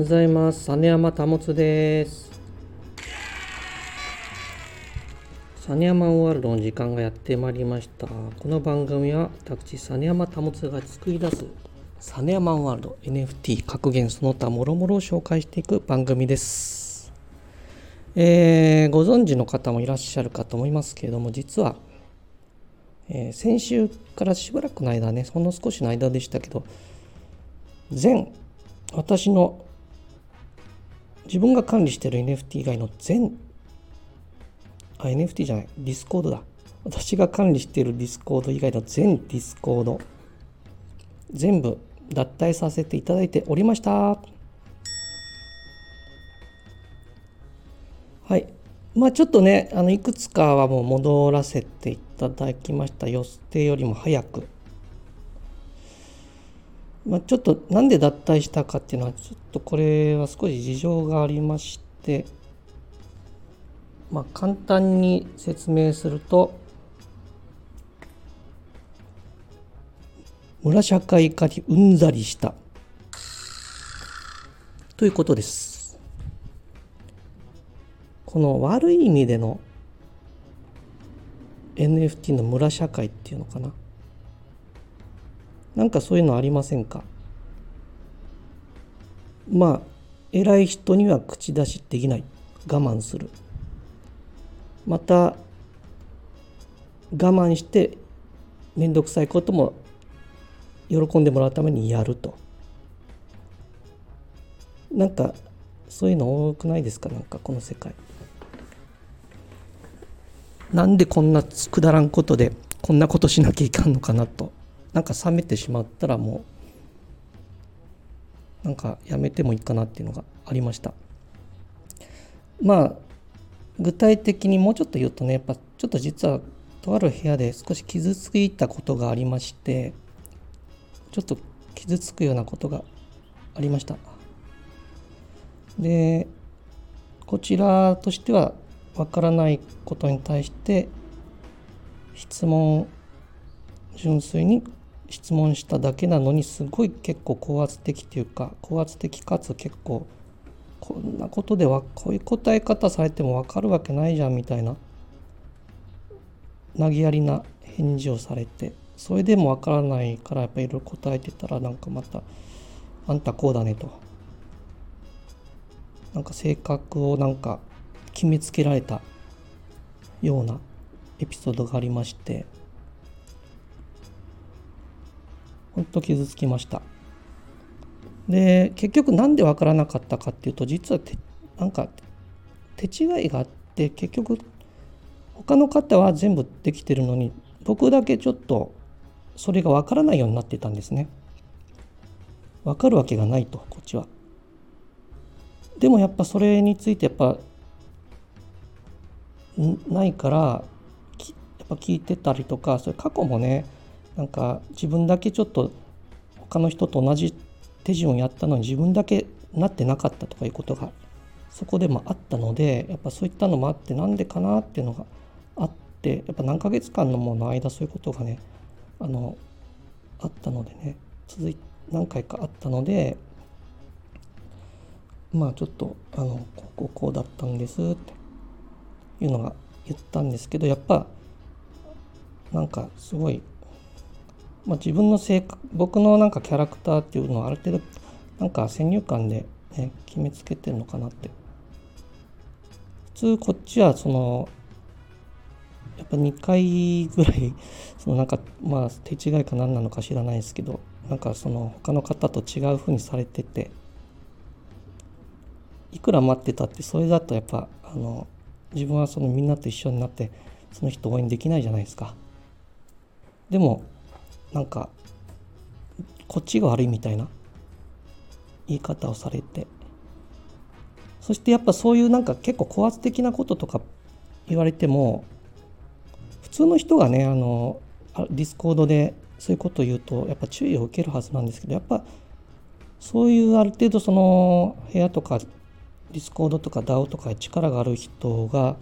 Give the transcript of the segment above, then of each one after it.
ございます。実山保です。実山ワールドの時間がやってまいりました。この番組は私、実山保が作り出す実山ワールド NFT 格言その他もろもろを紹介していく番組です。えーご存知の方もいらっしゃるかと思いますけれども、実は、えー先週からしばらくの間ね、ほんの少しの間でしたけど、全私の自分が管理している NFT 以外の全あ NFT じゃないディスコードだ。私が管理しているディスコード以外の全ディスコード。全部脱退させていただいておりました。はい。まあちょっとねあのいくつかはもう戻らせていただきました。予定よりも早く。まあ、ちょっとなんで脱退したかっていうのはちょっとこれは少し事情がありましてまあ簡単に説明すると村社会化にうんざりした。ということです。この悪い意味での NFT の村社会っていうのかな。なんかそういうのありませんか？まあ偉い人には口出しできない。我慢する。また我慢して面倒くさいことも喜んでもらうためにやると。なんかそういうの多くないですか？なんかこの世界。なんでこんなくだらんことでこんなことしなきゃいかんのかなと。なんか冷めてしまったらもうなんかやめてもいいかなっていうのがありました。まあ具体的にもうちょっと言うとねやっぱちょっと実はとある部屋で少し傷ついたことがありましてちょっと傷つくようなことがありました。でこちらとしてはわからないことに対して質問純粋に質問しただけなのにすごい結構高圧的というか高圧的かつ結構こんなことではこういう答え方されても分かるわけないじゃんみたいな投げやりな返事をされてそれでも分からないからやっぱいろいろ答えてたらなんかまた「あんたこうだね」と。なんか性格をなんか決めつけられたようなエピソードがありまして。本当傷つきました。で結局なんで分からなかったかっていうと実はてなんか手違いがあって結局他の方は全部できてるのに僕だけちょっとそれが分からないようになってたんですね。分かるわけがないとこっちは。でもやっぱそれについてやっぱないからやっぱ聞いてたりとかそれ過去もねなんか自分だけちょっと他の人と同じ手順をやったのに自分だけなってなかったとかいうことがそこでもあったのでやっぱそういったのもあってなんでかなっていうのがあってやっぱ何ヶ月間のもの間そういうことがねあのあったのでね続い何回かあったのでまあちょっとあのこうこうこうだったんですっていうのが言ったんですけどやっぱなんかすごいまあ、自分の性格僕のなんかキャラクターっていうのはある程度なんか先入観で、ね、決めつけてるのかなって。普通こっちはそのやっぱ2回ぐらい そのなんかまあ手違いか何なのか知らないですけどなんかその他の方と違う風にされてていくら待ってたってそれだとやっぱあの自分はそのみんなと一緒になってその人応援できないじゃないですか。でもなんかこっちが悪いみたいな言い方をされて。そしてやっぱそういうなんか結構高圧的なこととか言われても普通の人がねあのディスコードでそういうことを言うとやっぱ注意を受けるはずなんですけどやっぱそういうある程度その部屋とかディスコードとか DAO とか力がある人が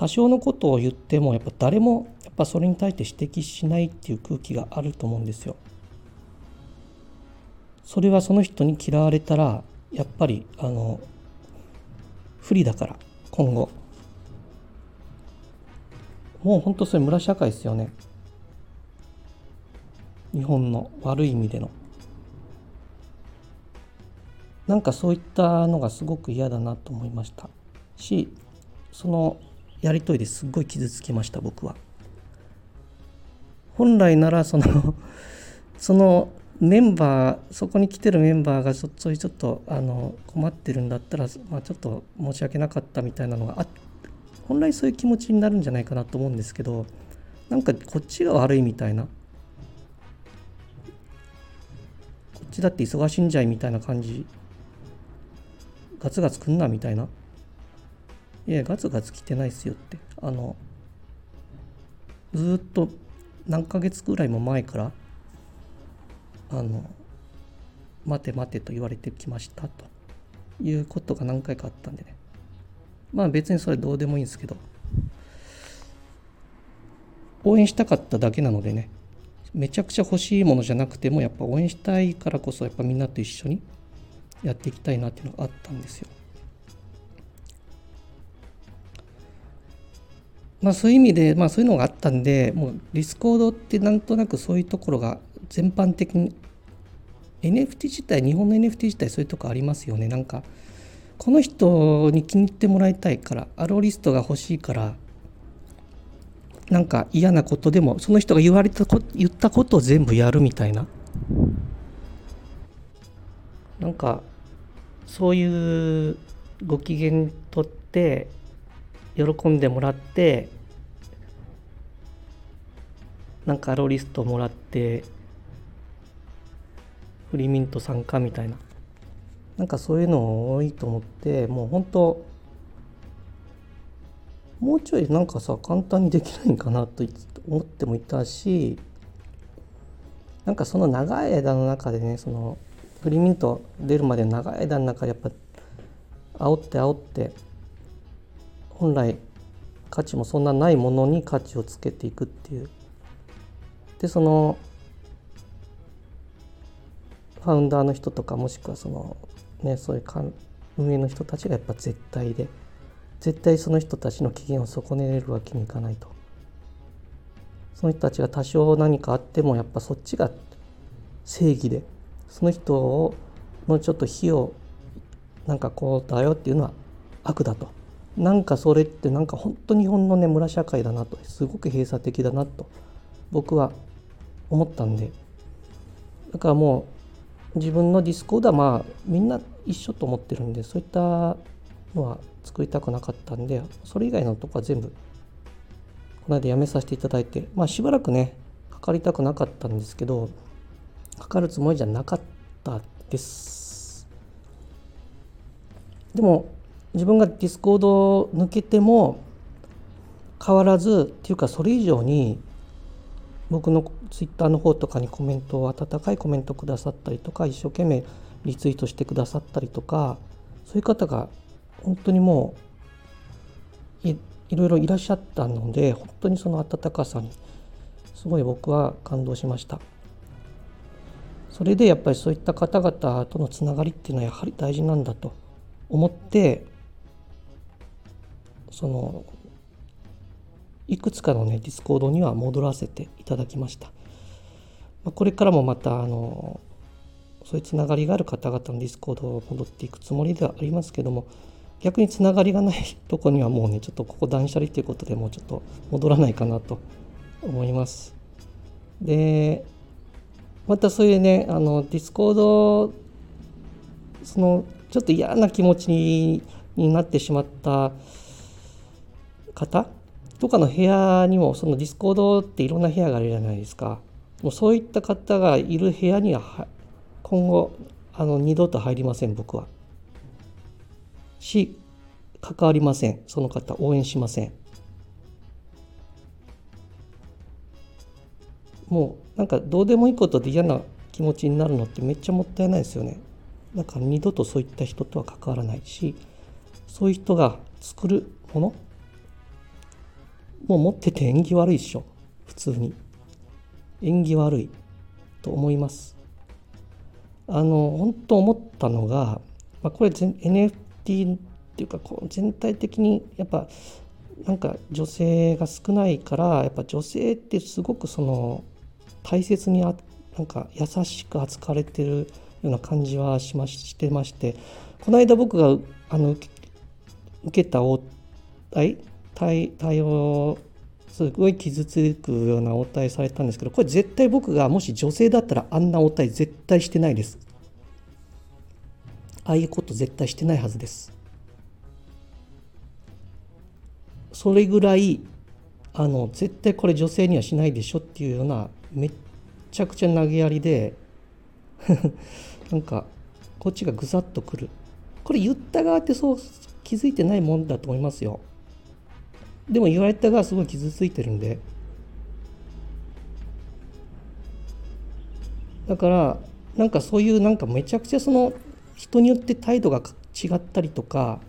多少のことを言ってもやっぱ誰もやっぱそれに対して指摘しないっていう空気があると思うんですよ。それはその人に嫌われたらやっぱりあの不利だから今後。もう本当それ村社会ですよね。日本の悪い意味での。なんかそういったのがすごく嫌だなと思いました。しそのやり取りですっごい傷つきました僕は。本来ならその そのメンバーそこに来てるメンバーがそういうちょっとあの困ってるんだったら、まあ、ちょっと申し訳なかったみたいなのがあ本来そういう気持ちになるんじゃないかなと思うんですけどなんかこっちが悪いみたいな。こっちだって忙しいんじゃいみたいな感じ。ガツガツくんなみたいな。いやガツガツ来てないっすよって。あのずっと何ヶ月ぐらいも前からあの待て待てと言われてきましたということが何回かあったんでね。まあ別にそれどうでもいいんですけど。応援したかっただけなのでね。めちゃくちゃ欲しいものじゃなくてもやっぱ応援したいからこそやっぱみんなと一緒にやっていきたいなっていうのがあったんですよ。まあそういう意味で、まあそういうのがあったんで、もうディスコードってなんとなくそういうところが全般的に NFT 自体、日本の NFT 自体そういうとこありますよね。なんか、この人に気に入ってもらいたいから、 allowlist が欲しいから、なんか嫌なことでも、その人が言われたこ言ったことを全部やるみたいな。なんか、そういうご機嫌とって喜んでもらってなんかアローリストもらってフリーミント参加みたいな。なんかそういうの多いと思ってもう本当もうちょいなんかさ簡単にできないかなと思ってもいたしなんかその長い間の中でねそのフリーミント出るまでの長い間の中でやっぱ煽って煽って本来価値もそんなないものに価値をつけていくっていう。でそのファウンダーの人とかもしくはそのねそういう運営の人たちがやっぱ絶対で絶対その人たちの機嫌を損ねるわけにいかないと。その人たちが多少何かあってもやっぱそっちが正義でその人をのちょっと非をなんかこうだよっていうのは悪だと。なんかそれってなんか本当に日本のね村社会だなとすごく閉鎖的だなと僕は思ったんで。だからもう自分のディスコードはまあみんな一緒と思ってるんでそういったのは作りたくなかったんでそれ以外のとこは全部この間やめさせていただいてまあしばらくねかかりたくなかったんですけどかかるつもりじゃなかったです。でも自分がディスコードを抜けても変わらずっていうかそれ以上に僕のツイッターの方とかにコメントを温かいコメントくださったりとか一生懸命リツイートしてくださったりとかそういう方が本当にもういいろいろいらっしゃったので本当にその温かさにすごい僕は感動しました。それでやっぱりそういった方々とのつながりっていうのはやはり大事なんだと思ってそのいくつかのねディスコードには戻らせていただきました、まあ、これからもまたあのそういうつながりがある方々のディスコードを戻っていくつもりではありますけども逆につながりがないとこにはもうねちょっとここ断捨離ということでもうちょっと戻らないかなと思います。でまたそういうねあのディスコードそのちょっと嫌な気持ちになってしまった方とかの部屋にもそのディスコードっていろんな部屋があるじゃないですか。もうそういった方がいる部屋には今後あの二度と入りません僕は。し関わりません。その方応援しません。もうなんかどうでもいいことで嫌な気持ちになるのってめっちゃもったいないですよね。だから二度とそういった人とは関わらないしそういう人が作るものもう持ってて縁起悪いっしょ。普通に。縁起悪いと思います。あの本当思ったのがまあ、これ NFT っていうかこう全体的にやっぱなんか女性が少ないからやっぱ女性ってすごくその大切にあなんか優しく扱われてるような感じはしましてましてこの間僕があの受けた応対対応すごい傷つくような応対されたんですけどこれ絶対僕がもし女性だったらあんな応対絶対してないです。ああいうこと絶対してないはずです。それぐらいあの絶対これ女性にはしないでしょっていうようなめっちゃくちゃ投げやりで なんかこっちがぐさっとくる。これ言った側ってそう気づいてないもんだと思いますよ。でも言われた側すごい傷ついてるんで。だからなんかそういうなんかめちゃくちゃその人によって態度が違ったりとか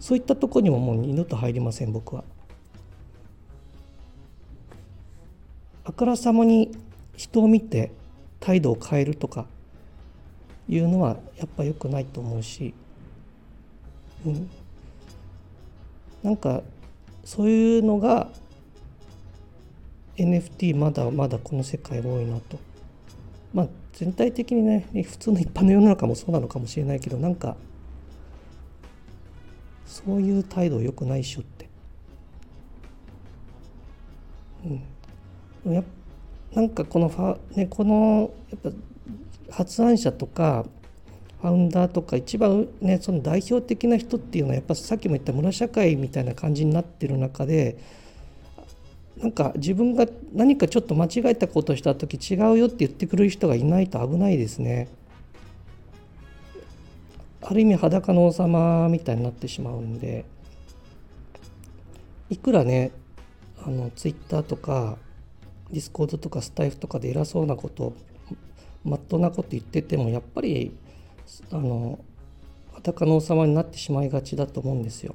そういったとこにももう二度と入りません僕は。あからさまに人を見て態度を変えるとかいうのはやっぱ良くないと思うし、うん、なんかそういうのが NFT まだまだこの世界多いなとまあ全体的にね普通の一般の世の中もそうなのかもしれないけどなんかそういう態度良くないっしょって。うん、やなんかこのファ、ね、このやっぱ発案者とかファウンダーとか一番ねその代表的な人っていうのはやっぱさっきも言った村社会みたいな感じになってる中でなんか自分が何かちょっと間違えたことした時違うよって言ってくれる人がいないと危ないですね。ある意味裸の王様みたいになってしまうんでいくらねあのツイッターとかディスコードとかスタイフとかで偉そうなことまっとうなこと言っててもやっぱりあの裸の王様になってしまいがちだと思うんですよ。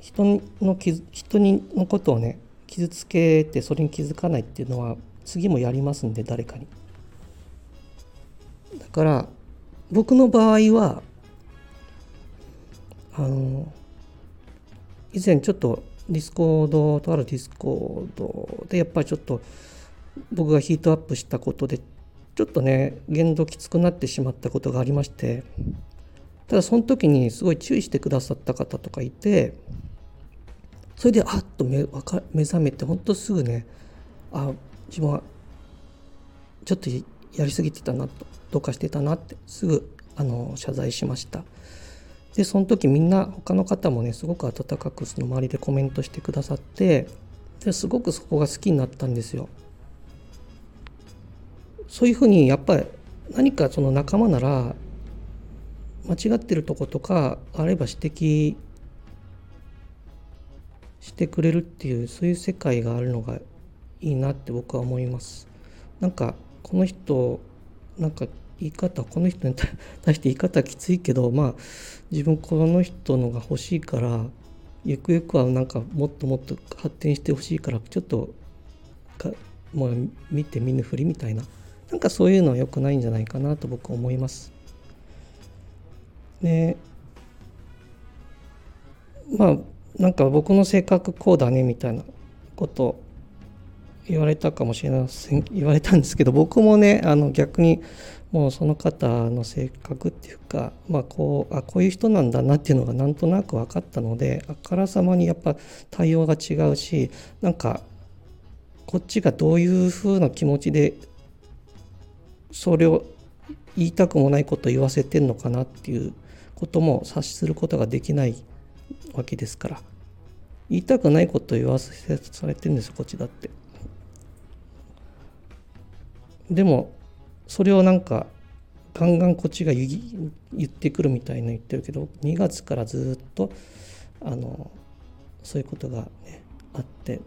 人の人にのことをね傷つけてそれに気づかないっていうのは次もやりますんで誰かに。だから僕の場合はあの以前ちょっとディスコードとあるディスコードでやっぱりちょっと僕がヒートアップしたことでちょっとね言動きつくなってしまったことがありましてただその時にすごい注意してくださった方とかいてそれであっと目目覚めてほんとすぐねあ自分はちょっとやりすぎてたなとどうかしてたなってすぐあの謝罪しました。でその時みんな他の方もねすごく温かくその周りでコメントしてくださってですごくそこが好きになったんですよ。そういうふうにやっぱり何かその仲間なら間違ってるとことかあれば指摘してくれるっていうそういう世界があるのがいいなって僕は思います。なんかこの人なんか言い方この人に対して言い方きついけどまあ自分この人のが欲しいからゆくゆくはなんかもっともっと発展してほしいからちょっとかもう見て見ぬふりみたいななんかそういうのは良くないんじゃないかなと僕は思います。でまあなんか僕の性格こうだねみたいなこと言われたかもしれません 言われたんですけど僕もねあの逆にもうその方の性格っていうか、まあ、こうあこういう人なんだなっていうのがなんとなく分かったのであからさまにやっぱ対応が違うしなんかこっちがどういうふうな気持ちでそれを言いたくもないことを言わせてんのかなっていうことも察することができないわけですから言いたくないことを言わせされてるんですこっちだって。でもそれをなんかガンガンこっちが言ってくるみたいな言ってるけど2月からずっとあのそういうことが、ね、あって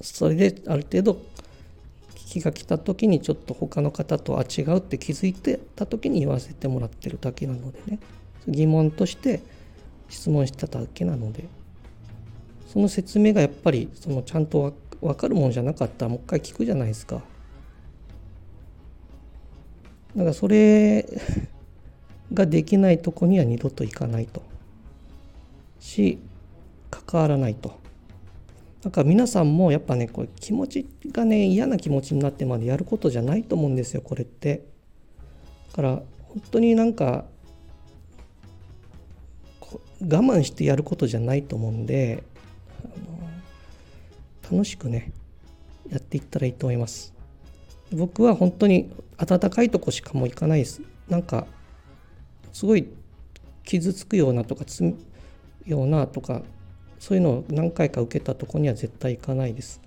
それである程度機が来た時にちょっと他の方とあ違うって気づいてた時に言わせてもらってるだけなのでね。疑問として質問しただけなので。その説明がやっぱりそのちゃんと分かるものじゃなかったらもう一回聞くじゃないですか。だからそれができないとこには二度と行かないと。し関わらないと。だか皆さんもやっぱねこれ気持ちがね嫌な気持ちになってまでやることじゃないと思うんですよこれって。だから本当になんか我慢してやることじゃないと思うんで楽しくねやっていったらいいと思います。僕は本当に暖かいとこしかもう行かないです。なんかすごい傷つくようなとかつようなとかそういうのを何回か受けたとこには絶対行かないです。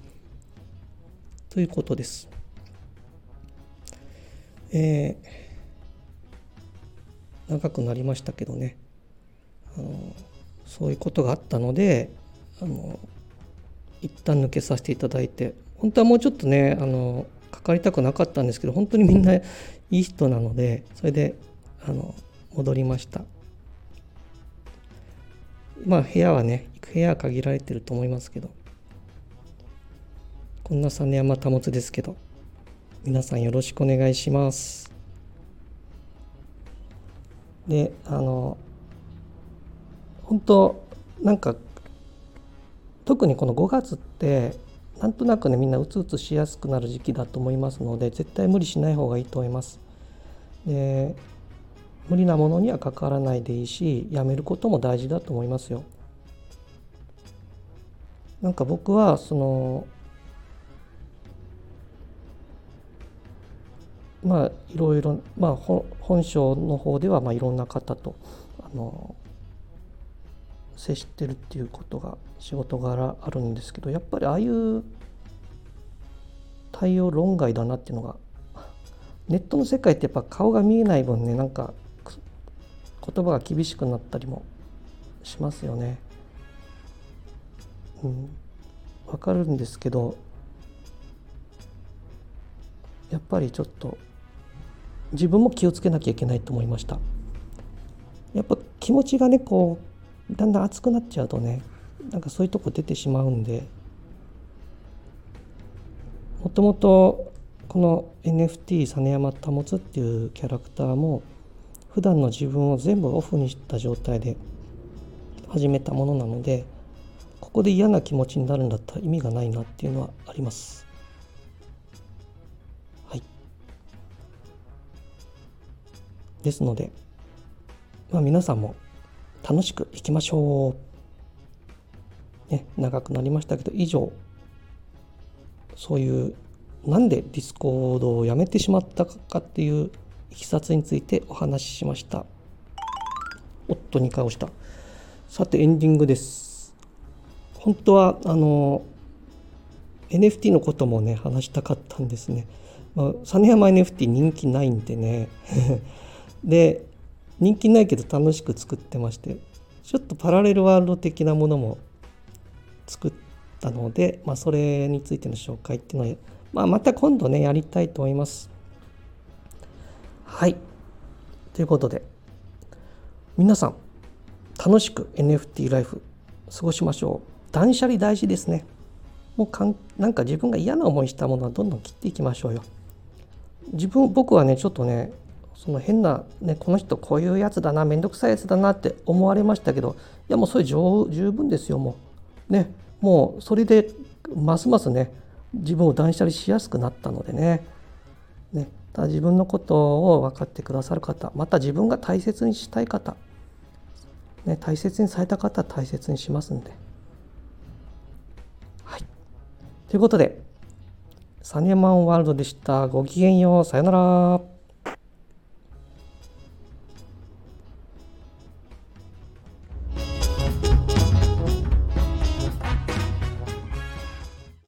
ということです。えー、長くなりましたけどね。あのそういうことがあったのであの一旦抜けさせていただいて本当はもうちょっとねあのかかりたくなかったんですけど本当にみんな いい人なのでそれであの戻りました。まあ部屋はね部屋は限られてると思いますけどこんな実山保ですけど皆さんよろしくお願いしますであの本当なんか特にこの5月ってなんとなくねみんなうつうつしやすくなる時期だと思いますので絶対無理しない方がいいと思います。で無理なものには関わらないでいいしやめることも大事だと思いますよ。なんか僕はそのまあいろいろまあ本性の方ではまあいろんな方とあの接してるっていうことが仕事柄あるんですけどやっぱりああいう対応論外だなっていうのがネットの世界ってやっぱ顔が見えない分ねなんか言葉が厳しくなったりもしますよね。うん、わかるんですけどやっぱりちょっと自分も気をつけなきゃいけないと思いました。やっぱ気持ちがねこうだんだん熱くなっちゃうとねなんかそういうとこ出てしまうんでもともとこの NFT 実山保っていうキャラクターも普段の自分を全部オフにした状態で始めたものなのでここで嫌な気持ちになるんだったら意味がないなっていうのはあります。はい。ですので、まあ、皆さんも楽しくいきましょう。ね、長くなりましたけど、以上、そういうなんで Discord をやめてしまったかっていういきさつについてお話ししました。おっと、2回押した。さて、エンディングです。本当は、あの、NFT のこともね、話したかったんですね。まあ、実山 NFT 人気ないんでね。で、人気ないけど楽しく作ってましてちょっとパラレルワールド的なものも作ったので、まあ、それについての紹介っていうのは、まあ、また今度ねやりたいと思います。はい。ということで皆さん楽しく NFT ライフ過ごしましょう。断捨離大事ですね。もうかんなんか自分が嫌な思いしたものはどんどん切っていきましょうよ。自分僕はねちょっとねその変な、ね、この人こういうやつだな面倒くさいやつだなって思われましたけどいやもうそれ十分ですよもう。ねもうそれでますますね自分を断捨離しやすくなったのでね。ね。ただ自分のことを分かってくださる方また自分が大切にしたい方、ね、大切にされた方は大切にしますんで。はい、ということでサネマンワールドでした。ごきげんよう。さよなら。